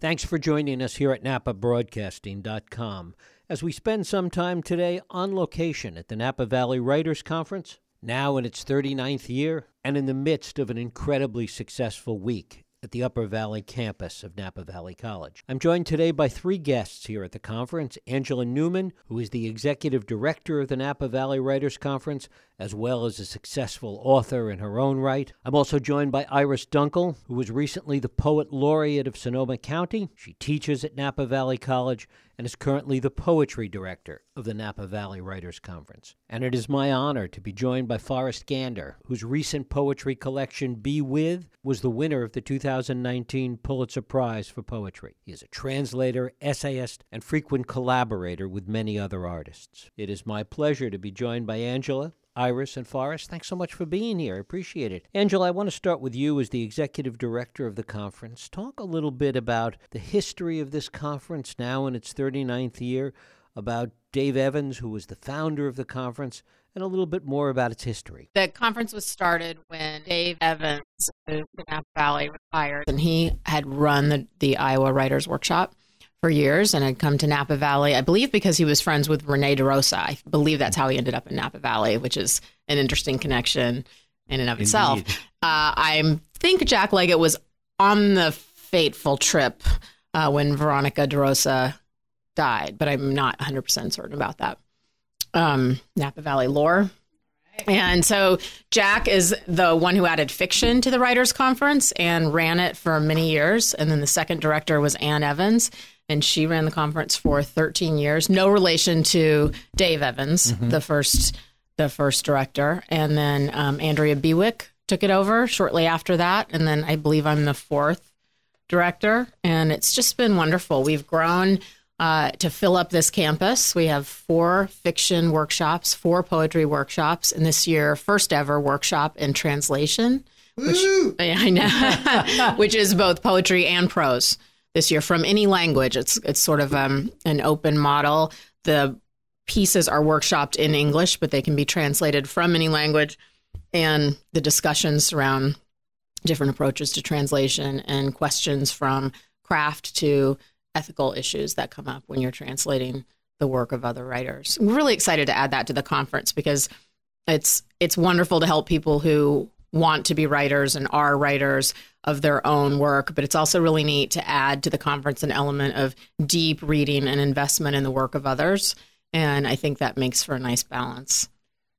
Thanks for joining us here at NapaBroadcasting.com as we spend some time today on location at the Napa Valley Writers Conference, now in its 39th year and in the midst of an incredibly successful week at the Upper Valley campus of Napa Valley College. I'm joined today by three guests here at the conference Angela Newman, who is the executive director of the Napa Valley Writers Conference, as well as a successful author in her own right. I'm also joined by Iris Dunkel, who was recently the Poet Laureate of Sonoma County. She teaches at Napa Valley College and is currently the poetry director of the Napa Valley Writers Conference. And it is my honor to be joined by Forrest Gander, whose recent poetry collection, Be With, was the winner of the 2019 Pulitzer Prize for Poetry. He is a translator, essayist, and frequent collaborator with many other artists. It is my pleasure to be joined by Angela, Iris and Forrest, thanks so much for being here. I appreciate it. Angela, I want to start with you as the executive director of the conference. Talk a little bit about the history of this conference now in its 39th year, about Dave Evans, who was the founder of the conference, and a little bit more about its history. The conference was started when Dave Evans to Napa Valley, retired, and he had run the, the Iowa Writers Workshop for years and had come to Napa Valley, I believe because he was friends with Rene di Rosa. I believe that's how he ended up in Napa Valley, which is an interesting connection in and of Indeed. itself. Uh, I think Jack Leggett was on the fateful trip uh, when Veronica di Rosa died, but I'm not 100% certain about that. Um, Napa Valley lore. And so Jack is the one who added fiction to the Writers Conference and ran it for many years. And then the second director was Ann Evans, and she ran the conference for 13 years. No relation to Dave Evans, the first the first director. And then um, Andrea Bewick took it over shortly after that. And then I believe I'm the fourth director. And it's just been wonderful. We've grown uh, to fill up this campus. We have four fiction workshops, four poetry workshops, and this year, first ever workshop in translation, which I know, which is both poetry and prose this year from any language. It's it's sort of um, an open model. The pieces are workshopped in English, but they can be translated from any language, and the discussions around different approaches to translation and questions from craft to ethical issues that come up when you're translating the work of other writers. Really excited to add that to the conference because it's it's wonderful to help people who want to be writers and are writers of their own work, but it's also really neat to add to the conference an element of deep reading and investment in the work of others. And I think that makes for a nice balance.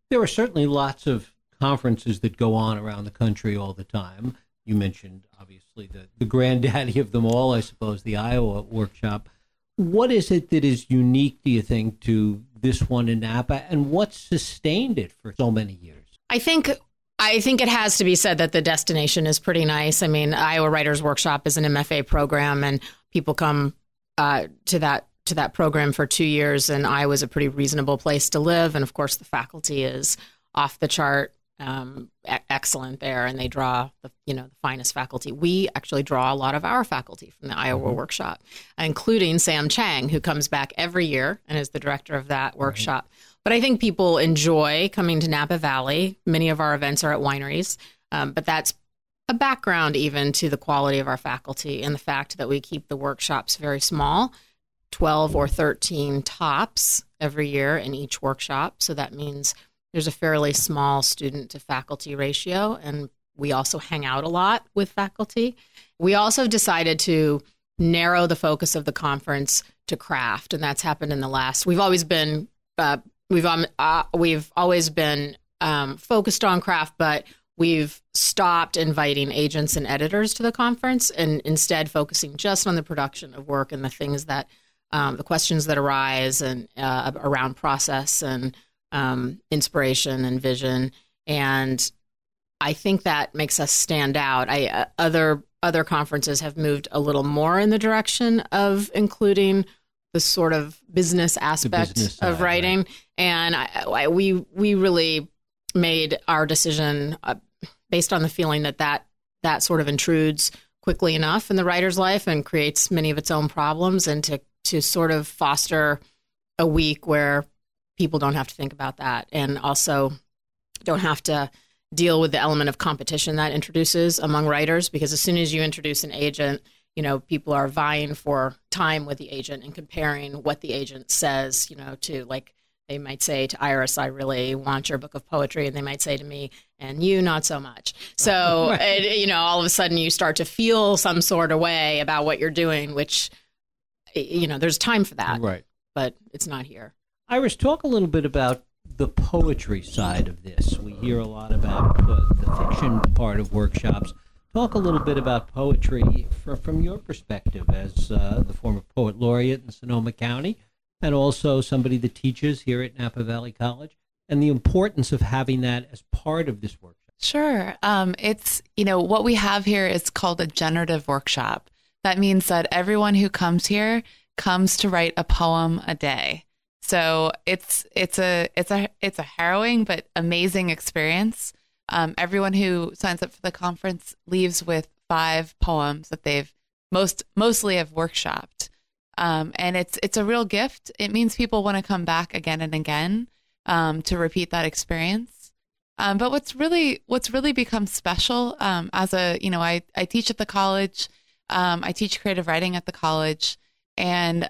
There are certainly lots of conferences that go on around the country all the time. You mentioned, obviously, the, the granddaddy of them all, I suppose, the Iowa workshop. What is it that is unique, do you think, to this one in Napa, and what sustained it for so many years? I think I think it has to be said that the destination is pretty nice. I mean, Iowa Writers Workshop is an MFA program, and people come uh, to that to that program for two years. And Iowa's a pretty reasonable place to live, and of course, the faculty is off the chart, um, e- excellent there, and they draw the you know the finest faculty. We actually draw a lot of our faculty from the Iowa Workshop, including Sam Chang, who comes back every year and is the director of that workshop. But I think people enjoy coming to Napa Valley. Many of our events are at wineries, um, but that's a background even to the quality of our faculty and the fact that we keep the workshops very small 12 or 13 tops every year in each workshop. So that means there's a fairly small student to faculty ratio. And we also hang out a lot with faculty. We also decided to narrow the focus of the conference to craft. And that's happened in the last, we've always been, uh, we've, um, uh, we've always been um, focused on craft, but we've stopped inviting agents and editors to the conference and instead focusing just on the production of work and the things that um, the questions that arise and uh, around process and um, inspiration and vision. And i think that makes us stand out. I uh, other other conferences have moved a little more in the direction of including the sort of business aspect business of side, writing. And I, I, we we really made our decision uh, based on the feeling that that that sort of intrudes quickly enough in the writer's life and creates many of its own problems and to to sort of foster a week where people don't have to think about that and also don't have to deal with the element of competition that introduces among writers because as soon as you introduce an agent you know, people are vying for time with the agent and comparing what the agent says, you know, to like they might say to Iris, I really want your book of poetry. And they might say to me, and you not so much. So, right. it, you know, all of a sudden you start to feel some sort of way about what you're doing, which, you know, there's time for that. Right. But it's not here. Iris, talk a little bit about the poetry side of this. We hear a lot about uh, the fiction part of workshops. Talk a little bit about poetry for, from your perspective as uh, the former poet laureate in Sonoma County and also somebody that teaches here at Napa Valley College and the importance of having that as part of this workshop. Sure. Um, it's, you know, what we have here is called a generative workshop. That means that everyone who comes here comes to write a poem a day. So it's it's a it's a it's a harrowing but amazing experience. Um, everyone who signs up for the conference leaves with five poems that they've most mostly have workshopped, um, and it's it's a real gift. It means people want to come back again and again um, to repeat that experience. Um, but what's really what's really become special um, as a you know I I teach at the college, um, I teach creative writing at the college, and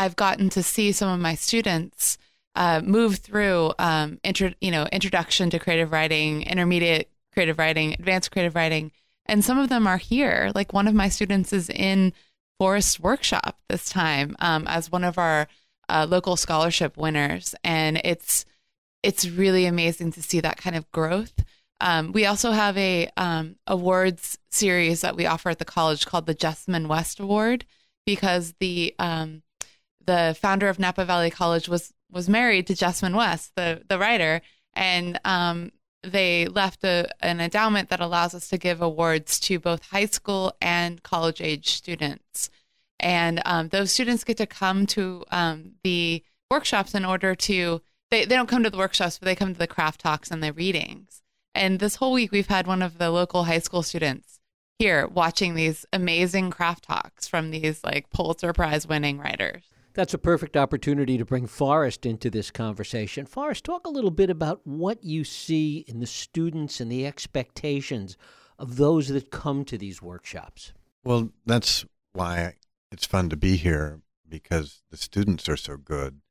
I've gotten to see some of my students uh, move through um, intro, you know, introduction to creative writing, intermediate creative writing, advanced creative writing, and some of them are here. Like one of my students is in Forrest Workshop this time um, as one of our uh, local scholarship winners, and it's it's really amazing to see that kind of growth. Um, we also have a um, awards series that we offer at the college called the Jessamyn West Award because the um, the founder of Napa Valley College was was married to Jessamyn West, the the writer, and um, they left a, an endowment that allows us to give awards to both high school and college age students. And um, those students get to come to um, the workshops in order to, they, they don't come to the workshops, but they come to the craft talks and the readings. And this whole week, we've had one of the local high school students here watching these amazing craft talks from these like Pulitzer Prize winning writers. That's a perfect opportunity to bring Forrest into this conversation. Forrest, talk a little bit about what you see in the students and the expectations of those that come to these workshops. Well, that's why it's fun to be here because the students are so good,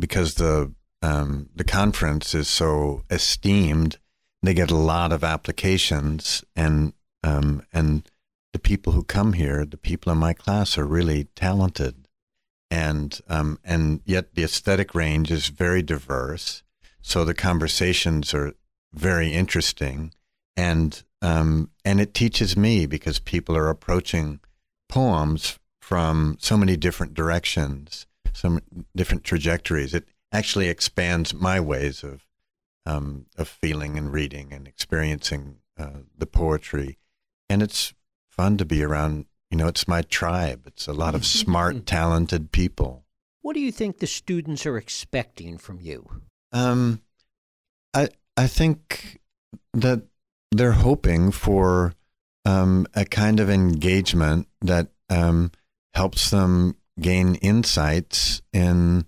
because the um, the conference is so esteemed. They get a lot of applications, and um, and the people who come here, the people in my class, are really talented and um, and yet the aesthetic range is very diverse. So the conversations are very interesting, and um, and it teaches me because people are approaching poems from so many different directions, some different trajectories. It actually expands my ways of um, of feeling and reading and experiencing uh, the poetry, and it's fun to be around you know, it's my tribe. It's a lot of smart, talented people. What do you think the students are expecting from you? Um, I I think that they're hoping for um, a kind of engagement that um, helps them gain insights in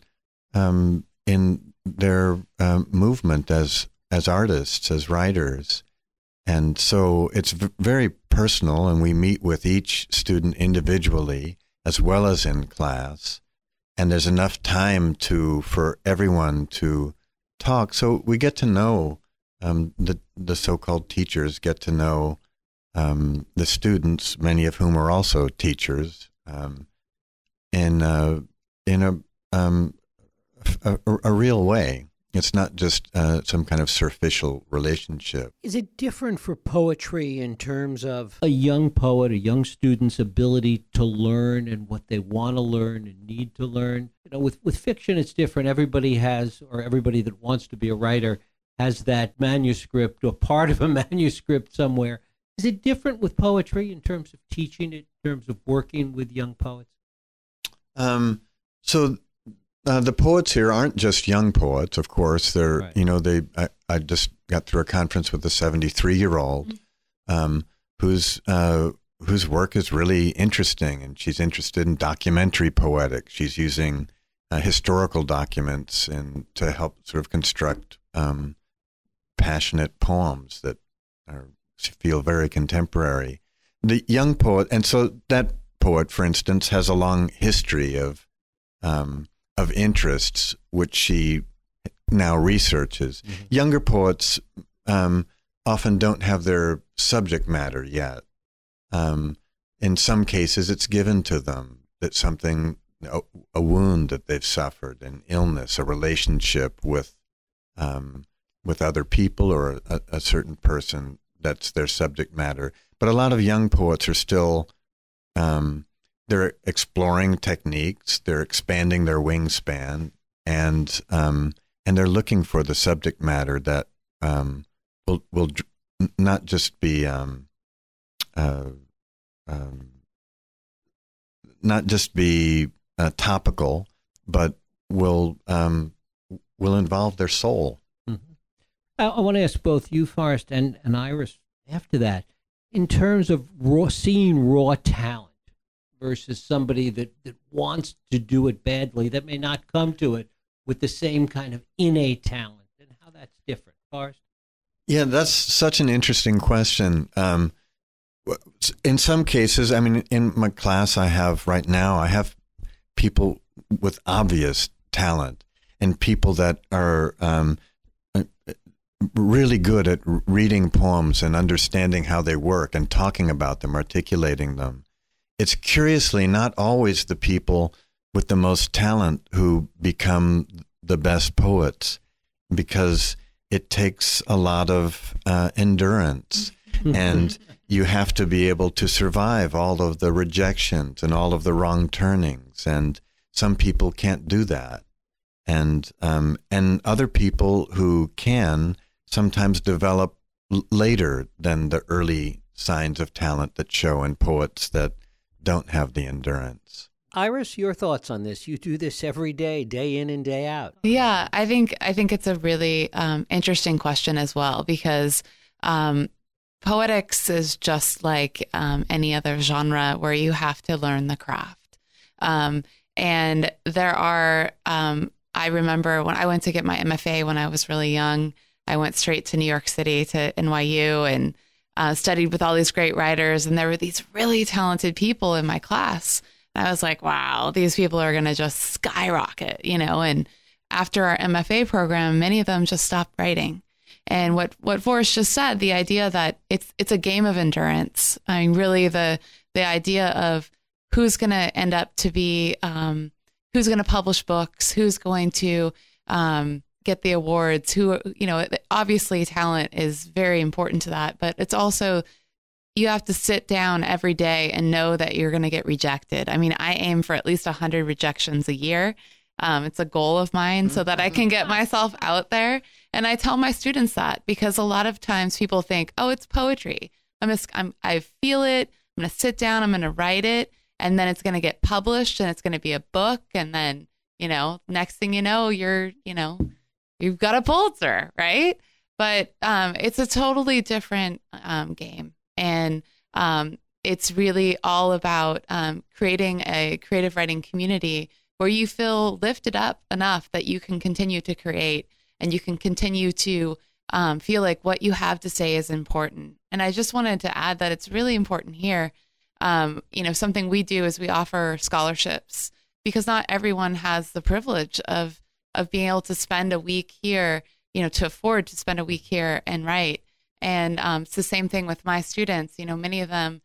um, in their um, movement as as artists, as writers, and so it's very personal, and we meet with each student individually as well as in class. And there's enough time to for everyone to talk. So we get to know um, the the so-called teachers get to know um, the students, many of whom are also teachers, um, in in a, um, a, a real way. It's not just uh, some kind of superficial relationship. Is it different for poetry in terms of a young poet, a young student's ability to learn and what they want to learn and need to learn? You know, with, with fiction, it's different. Everybody has, or everybody that wants to be a writer has that manuscript or part of a manuscript somewhere. Is it different with poetry in terms of teaching it, in terms of working with young poets? Um, so uh, the poets here aren't just young poets, of course. They're, right. you know, they. I, I, just got through a conference with a 73 year old mm-hmm. um, whose uh, whose work is really interesting, and she's interested in documentary poetic. She's using uh, historical documents and to help sort of construct um, passionate poems that are feel very contemporary. The young poet, and so that poet, for instance, has a long history of um, of interests which she now researches. Mm-hmm. Younger poets um, often don't have their subject matter yet. Um, in some cases, it's given to them that something, a, a, wound that they've suffered, an illness, a relationship with um, with other people or a, a certain person that's their subject matter. But a lot of young poets are still um, they're exploring techniques, they're expanding their wingspan, and um, and they're looking for the subject matter that um, will will not just be um, uh, um, not just be uh, topical, but will um, will involve their soul. Mm-hmm. I, I want to ask both you, Forrest, and, and Iris after that, in terms of raw, seeing raw talent versus somebody that, that wants to do it badly that may not come to it with the same kind of innate talent and how that's different. Forrest? Yeah, that's such an interesting question. Um, in some cases, I mean, in my class I have right now, I have people with obvious talent and people that are um, really good at reading poems and understanding how they work and talking about them, articulating them. It's curiously not always the people with the most talent who become the best poets because it takes a lot of uh, endurance. And you have to be able to survive all of the rejections and all of the wrong turnings. And some people can't do that. And um, and other people who can sometimes develop l- later than the early signs of talent that show in poets that don't have the endurance. Iris, your thoughts on this? You do this every day, day in and day out. Yeah, I think I think it's a really um, interesting question as well because um, poetics is just like um, any other genre where you have to learn the craft. Um, and there are, um, I remember when I went to get my MFA when I was really young. I went straight to New York City to NYU and uh, studied with all these great writers. And there were these really talented people in my class. And I was like, wow, these people are going to just skyrocket, you know? And after our MFA program, many of them just stopped writing. And what, what Forrest just said, the idea that it's, it's a game of endurance. I mean, really the, the idea of who's going to end up to be, um, who's going to publish books, who's going to, um, get the awards who you know obviously talent is very important to that but it's also you have to sit down every day and know that you're going to get rejected. I mean i aim for at least 100 rejections a year. Um, it's a goal of mine so that i can get myself out there. And i tell my students that because a lot of times people think oh it's poetry. I'm just I'm, i feel it. I'm going to sit down i'm going to write it and then it's going to get published and it's going to be a book. And then you know next thing you know you're you know you've got a Pulitzer, right? But um, it's a totally different um, game. And um, it's really all about um, creating a creative writing community where you feel lifted up enough that you can continue to create and you can continue to um, feel like what you have to say is important. And I just wanted to add that it's really important here. Um, you know, something we do is we offer scholarships because not everyone has the privilege of of being able to spend a week here, you know, to afford to spend a week here and write. And um, it's the same thing with my students. You know, many of them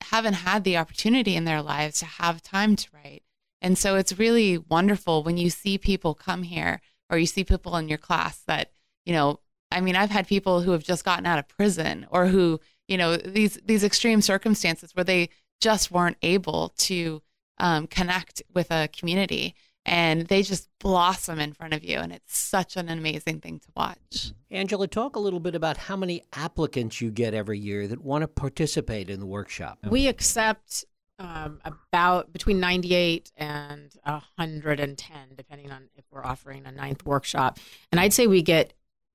haven't had the opportunity in their lives to have time to write. And so it's really wonderful when you see people come here or you see people in your class that, you know, I mean, I've had people who have just gotten out of prison or who, you know, these these extreme circumstances where they just weren't able to um, connect with a community and they just blossom in front of you and it's such an amazing thing to watch. Angela talk a little bit about how many applicants you get every year that want to participate in the workshop. We accept um, about between 98 and 110 depending on if we're offering a ninth workshop. And i'd say we get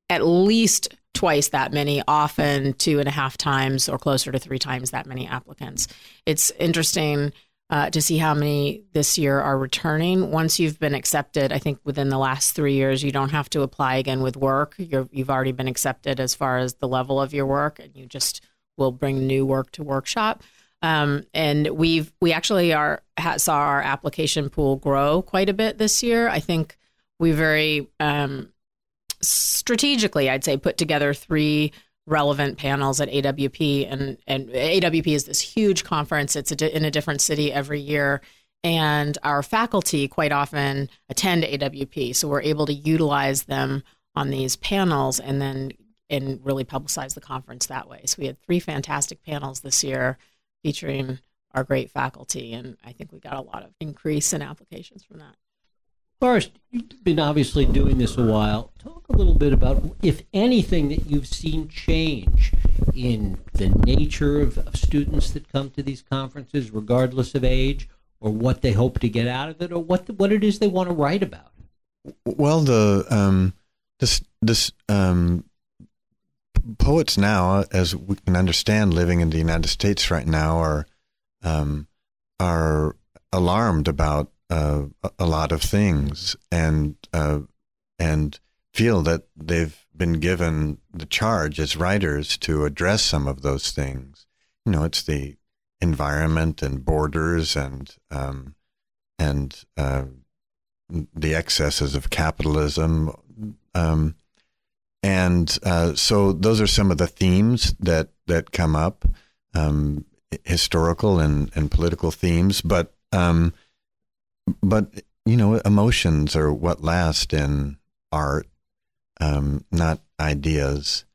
at least twice that many, often two and a half times or closer to three times that many applicants. It's interesting uh, to see how many this year are returning. Once you've been accepted, I think within the last three years, you don't have to apply again with work. you have already been accepted as far as the level of your work, and you just will bring new work to workshop. Um, and we've we actually are saw our application pool grow quite a bit this year. I think we very um, strategically, I'd say, put together three relevant panels at AWP, and and AWP is this huge conference. It's a, in a different city every year, and our faculty quite often attend AWP, so we're able to utilize them on these panels, and then and really publicize the conference that way. So we had three fantastic panels this year featuring our great faculty, and I think we got a lot of increase in applications from that. Forrest, you've been obviously doing this a while. Talk a little bit about, if anything, that you've seen change in the nature of, of students that come to these conferences, regardless of age, or what they hope to get out of it, or what the, what it is they want to write about. Well, the um, this this um, poets now, as we can understand, living in the United States right now, are um, are alarmed about uh, a lot of things and uh, and feel that they've been given the charge as writers to address some of those things. You know, it's the environment and borders and um, and uh, the excesses of capitalism. Um, and uh, so those are some of the themes that that come up, um, historical and, and political themes. But um, but you know, emotions are what last in art, um, not ideas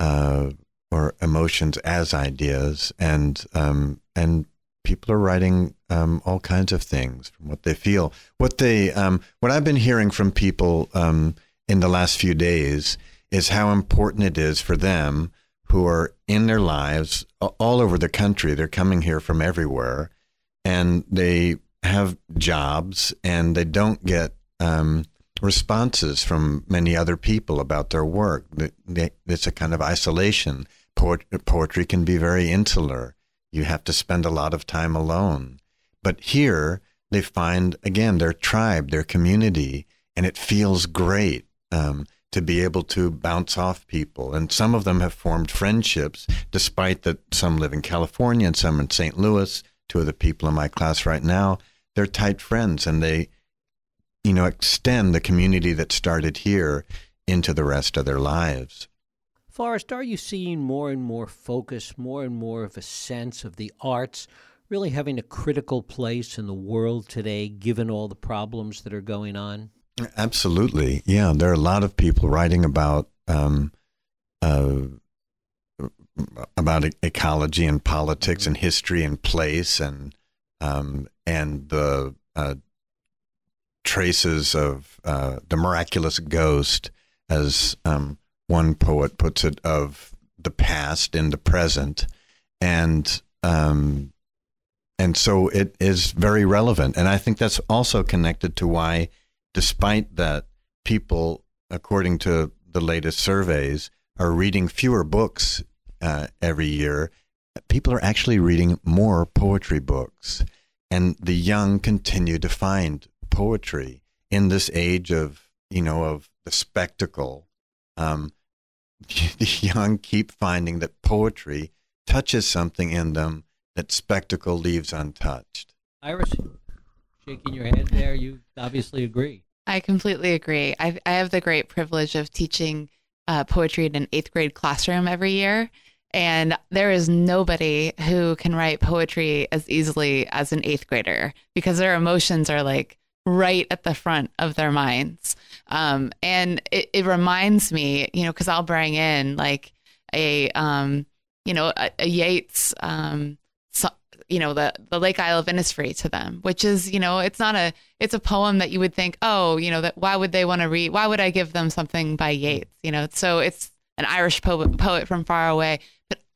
uh, or emotions as ideas. And um, and people are writing um, all kinds of things from what they feel. What they um, what I've been hearing from people in the last few days is how important it is for them who are in their lives all over the country. They're coming here from everywhere and they have jobs and they don't get um, responses from many other people about their work. It's a kind of isolation. Poetry can be very insular. You have to spend a lot of time alone. But here they find, again, their tribe, their community, and it feels great. Um, to be able to bounce off people. And some of them have formed friendships, despite that some live in California and some in St. Louis. Two of the people in my class right now, they're tight friends and they, you know, extend the community that started here into the rest of their lives. Forrest, are you seeing more and more focus, more and more of a sense of the arts really having a critical place in the world today, given all the problems that are going on? Absolutely, yeah. There are a lot of people writing about um, uh, about ecology and politics and history and place and um, and the uh, traces of uh, the miraculous ghost, as um, one poet puts it, of the past in the present, and um, and so it is very relevant. And I think that's also connected to why despite that, people, according to the latest surveys, are reading fewer books uh, every year. People are actually reading more poetry books. And the young continue to find poetry in this age of, you know, of the spectacle. Um, the young keep finding that poetry touches something in them that spectacle leaves untouched. Iris, shaking your head there, you obviously agree. I completely agree. I, I have the great privilege of teaching uh, poetry in an eighth grade classroom every year. And there is nobody who can write poetry as easily as an eighth grader because their emotions are like right at the front of their minds. Um, and it, it reminds me, you know, because I'll bring in like a, um, you know, a, a Yeats um, you know the the Lake Isle of Innisfree to them, which is you know it's not a it's a poem that you would think oh you know that why would they want to read why would I give them something by Yeats you know so it's an Irish poet poet from far away,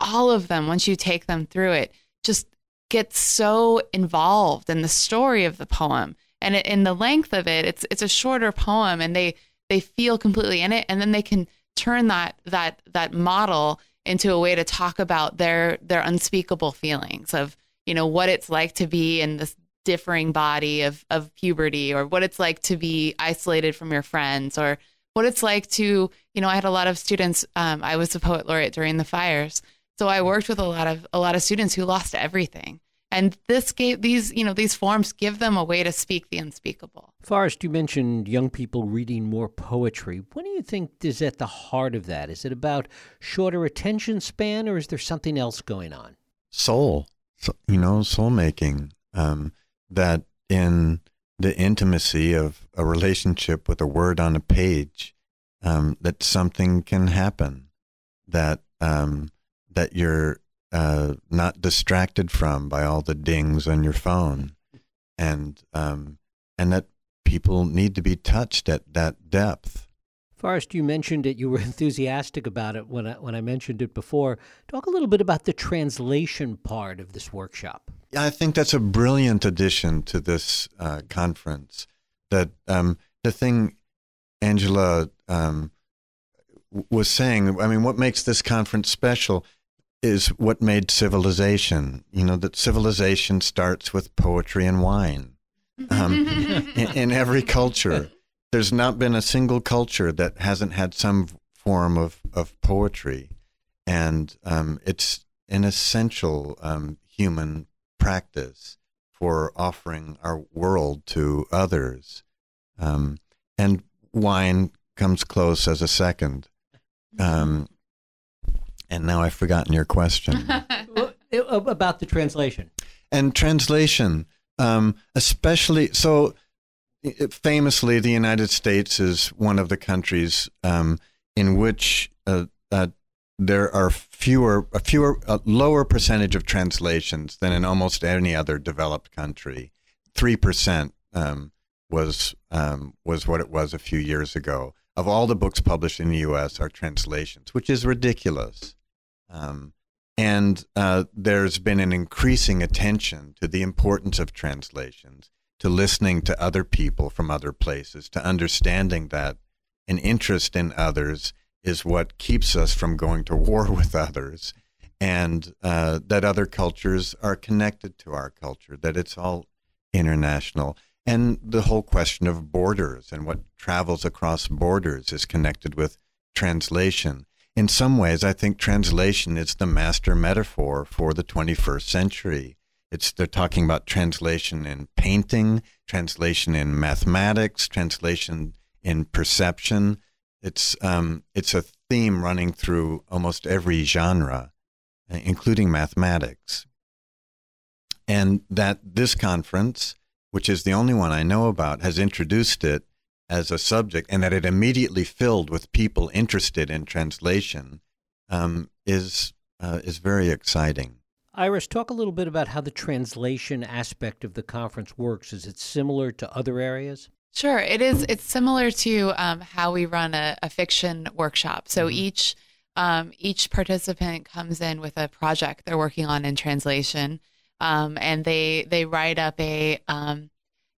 all of them once you take them through it just get so involved in the story of the poem and in the length of it it's it's a shorter poem and they they feel completely in it and then they can turn that that that model into a way to talk about their their unspeakable feelings of you know, what it's like to be in this differing body of, of puberty or what it's like to be isolated from your friends or what it's like to, you know, I had a lot of students, um, I was a poet laureate during the fires. So I worked with a lot of a lot of students who lost everything. And this gave these, you know, these forms give them a way to speak the unspeakable. Forrest, you mentioned young people reading more poetry. What do you think is at the heart of that? Is it about shorter attention span, or is there something else going on? Soul, so, you know, soul making. Um, that in the intimacy of a relationship with a word on a page, um, that something can happen. That um, that you're uh, not distracted from by all the dings on your phone, and um, and that people need to be touched at that depth. Forrest, you mentioned it. You were enthusiastic about it when I, when I mentioned it before. Talk a little bit about the translation part of this workshop. Yeah, I think that's a brilliant addition to this uh, conference. That um, the thing Angela um, was saying. I mean, what makes this conference special is what made civilization. You know, that civilization starts with poetry and wine. Um, in, in, every culture, there's not been a single culture that hasn't had some form of, of poetry. And um, it's an essential um, human practice for offering our world to others. Um, and wine comes close as a second. Um, and now I've forgotten your question. About the translation. And translation, um, especially so famously, the United States is one of the countries um, in which uh, uh, there are fewer, a fewer, a lower percentage of translations than in almost any other developed country. Three percent um, was um, was what it was a few years ago. Of all the books published in the U.S. are translations, which is ridiculous. Um, and uh, there's been an increasing attention to the importance of translations, to listening to other people from other places, to understanding that an interest in others is what keeps us from going to war with others, and uh, that other cultures are connected to our culture, that it's all international. And the whole question of borders and what travels across borders is connected with translation in some ways, I think translation is the master metaphor for the 21st century. It's they're talking about translation in painting, translation in mathematics, translation in perception. It's um, it's a theme running through almost every genre, including mathematics. And that this conference, which is the only one I know about, has introduced it as a subject and that it immediately filled with people interested in translation um, is uh, is very exciting. Iris, talk a little bit about how the translation aspect of the conference works. Is it similar to other areas? Sure, it is. It's similar to um, how we run a, a fiction workshop. So mm-hmm. each um, each participant comes in with a project they're working on in translation, um, and they they write up a um,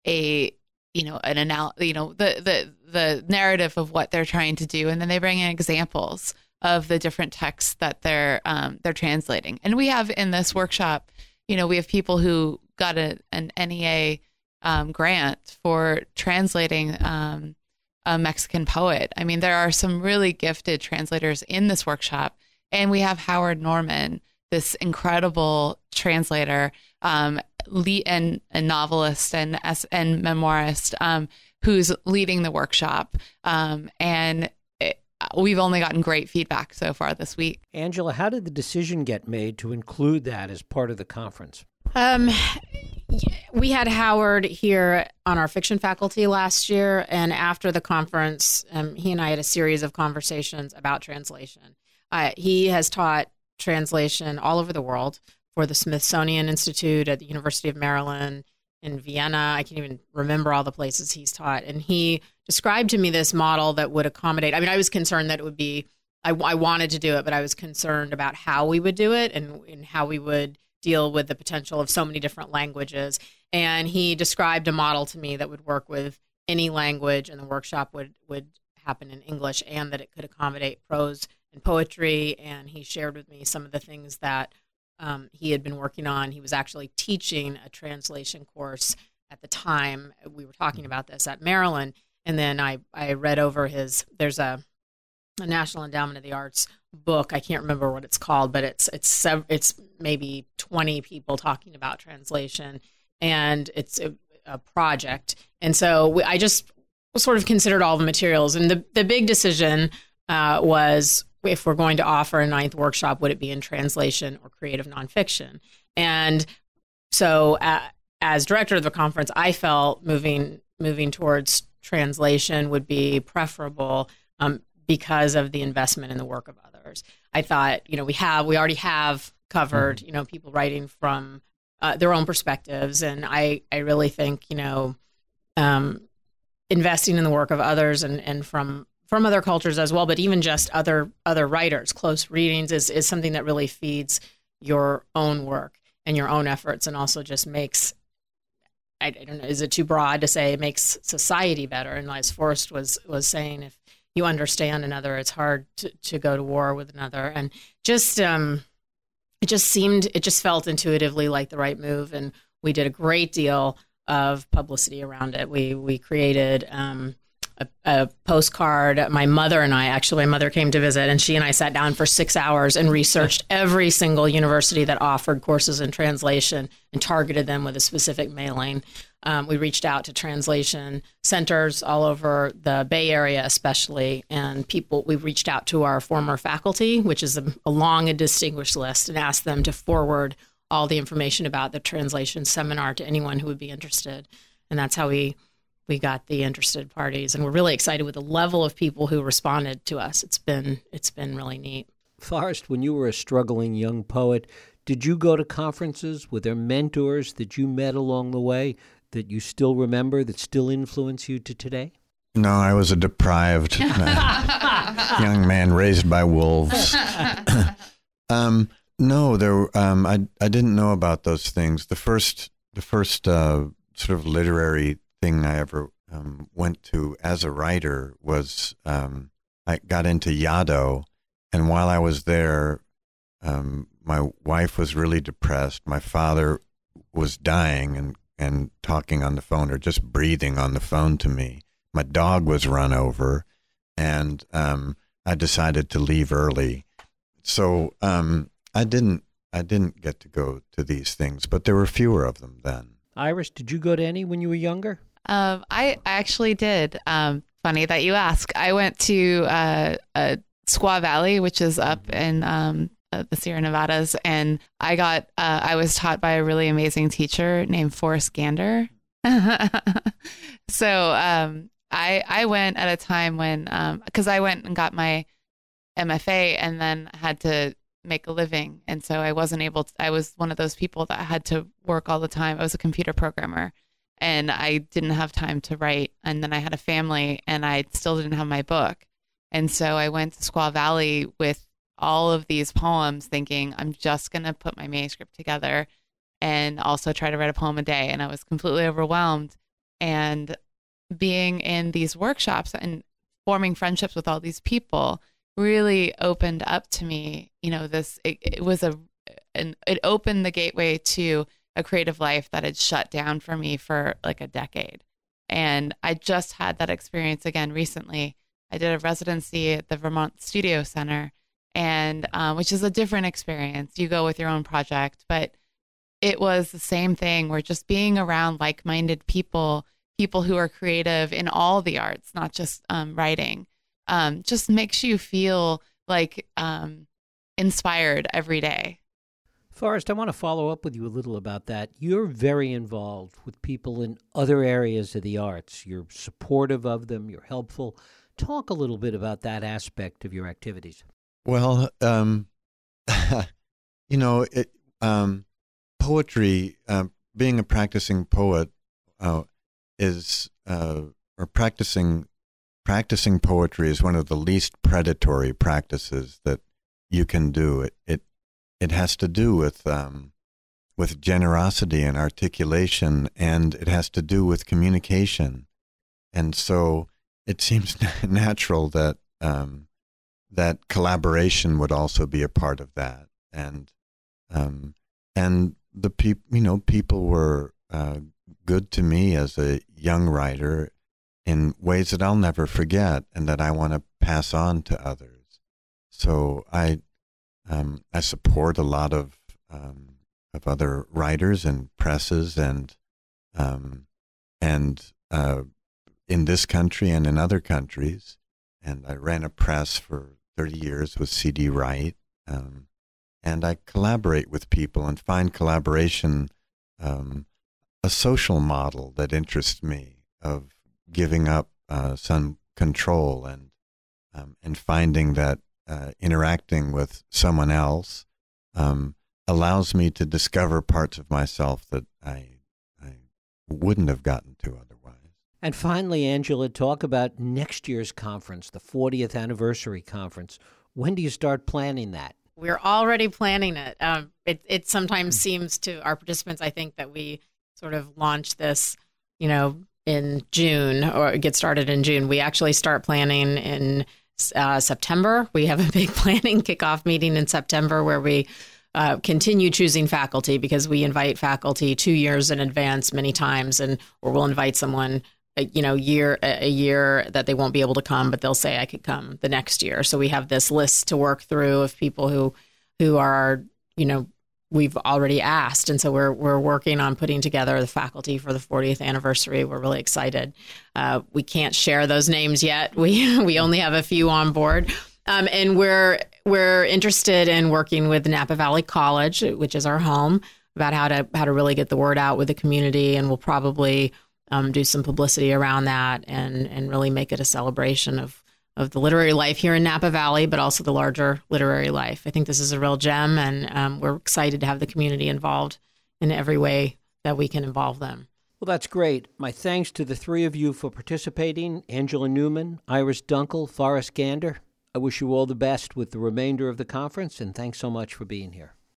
a you know an anal you know the the the narrative of what they're trying to do. And then they bring in examples of the different texts that they're um, they're translating. And we have in this workshop you know we have people who got a, an NEA um, grant for translating um, a Mexican poet. I mean there are some really gifted translators in this workshop. And we have Howard Norman this incredible translator um, and a novelist and and memoirist um, who's leading the workshop. Um, and it, we've only gotten great feedback so far this week. Angela, how did the decision get made to include that as part of the conference? Um, we had Howard here on our fiction faculty last year, and after the conference, um, he and I had a series of conversations about translation. Uh, he has taught translation all over the world for the Smithsonian Institute at the University of Maryland in Vienna. I can't even remember all the places he's taught. And he described to me this model that would accommodate. I mean, I was concerned that it would be, I, I wanted to do it, but I was concerned about how we would do it and, and how we would deal with the potential of so many different languages. And he described a model to me that would work with any language, and the workshop would would happen in English, and that it could accommodate prose and poetry. And he shared with me some of the things that um, he had been working on. He was actually teaching a translation course at the time we were talking about this at Maryland. And then I, I read over his, there's a, a National Endowment of the Arts book. I can't remember what it's called, but it's it's it's maybe 20 people talking about translation, and it's a, a project. And so we, I just sort of considered all the materials, and the the big decision uh, was if we're going to offer a ninth workshop, would it be in translation or creative nonfiction? And so, uh, as director of the conference, I felt moving moving towards translation would be preferable um, because of the investment in the work of others. I thought, you know, we have we already have covered, mm-hmm. you know, people writing from uh, their own perspectives, and I I really think, you know, um, investing in the work of others and and from from other cultures as well, but even just other other writers, close readings is is something that really feeds your own work and your own efforts, and also just makes I, don't know is it too broad to say it makes society better? And as Forrest was was saying, if you understand another, it's hard to, to go to war with another, and just um, it just seemed it just felt intuitively like the right move, and we did a great deal of publicity around it. We we created. Um, a, a, postcard. My mother and I, actually, my mother came to visit, and she and I sat down for six hours and researched every single university that offered courses in translation and targeted them with a specific mailing. Um, we reached out to translation centers all over the Bay Area, especially, and people. We reached out to our former faculty, which is a, a long and distinguished list, and asked them to forward all the information about the translation seminar to anyone who would be interested. And that's how we we got the interested parties and we're really excited with the level of people who responded to us. It's been it's been really neat. Forrest when you were a struggling young poet did you go to conferences? Were there mentors that you met along the way that you still remember that still influence you to today? No i was a deprived young man raised by wolves. Um, no there um, I, I didn't know about those things. The first the first uh, sort of literary thing I ever um, went to as a writer was um, I got into Yaddo, and while I was there, um, my wife was really depressed. My father was dying and and talking on the phone or just breathing on the phone to me. My dog was run over, and um, I decided to leave early. So um, I didn't I didn't get to go to these things, but there were fewer of them then. Iris, did you go to any when you were younger? Um, I actually did. Um, funny that you ask. I went to uh, uh, Squaw Valley, which is up in um, uh, the Sierra Nevadas, and I got uh, I was taught by a really amazing teacher named Forrest Gander. so um, I I went at a time when because um, I went and got my MFA and then had to make a living, and so I wasn't able. To, I was one of those people that had to work all the time. I was a computer programmer and I didn't have time to write. And then I had a family and I still didn't have my book. And so I went to Squaw Valley with all of these poems, thinking I'm just going to put my manuscript together and also try to write a poem a day. And I was completely overwhelmed. And being in these workshops and forming friendships with all these people really opened up to me, you know, this, it, it was a, and it opened the gateway to a creative life that had shut down for me for like a decade. And I just had that experience again recently. I did a residency at the Vermont Studio Center, and um, which is a different experience. You go with your own project, but it was the same thing. We're just being around like minded people, people who are creative in all the arts, not just um, writing, um, just makes you feel like um, inspired every day. Forrest, I want to follow up with you a little about that. You're very involved with people in other areas of the arts. You're supportive of them, you're helpful. Talk a little bit about that aspect of your activities. Well, um, you know, it, um, poetry, uh, being a practicing poet uh, is, uh, or practicing practicing poetry is one of the least predatory practices that you can do. It, it it has to do with um, with generosity and articulation, and it has to do with communication. And so it seems natural that um, that collaboration would also be a part of that. And um, and the people, you know, people were uh, good to me as a young writer in ways that I'll never forget, and that I want to pass on to others. so I um, I support a lot of um, of other writers and presses and um, and uh, in this country and in other countries. And I ran a press for 30 years with CD Wright. Um, and I collaborate with people and find collaboration um, a social model that interests me of giving up uh, some control and um, and finding that uh, interacting with someone else um, allows me to discover parts of myself that I I wouldn't have gotten to otherwise. And finally, Angela, talk about next year's conference, the 40th anniversary conference. When do you start planning that? We're already planning it. Um, it. It sometimes hmm. seems to our participants, I think, that we sort of launch this, you know, in June or get started in June. We actually start planning in uh, September. We have a big planning kickoff meeting in September where we uh, continue choosing faculty because we invite faculty two years in advance many times, and or we'll invite someone you know year a year that they won't be able to come but they'll say i could come the next year so we have this list to work through of people who who are you know we've already asked. And so we're we're working on putting together the faculty for the 40th anniversary. We're really excited. Uh, we can't share those names yet. We we only have a few on board. Um, and we're we're interested in working with napa valley college which is our home about how to how to really get the word out with the community. And we'll probably um, do some publicity around that and and really make it a celebration of of the literary life here in Napa Valley, but also the larger literary life. I think this is a real gem, and um, we're excited to have the community involved in every way that we can involve them. Well, that's great. My thanks to the three of you for participating Angela Pneuman, Iris Dunkle, Forrest Gander. I wish you all the best with the remainder of the conference, and thanks so much for being here.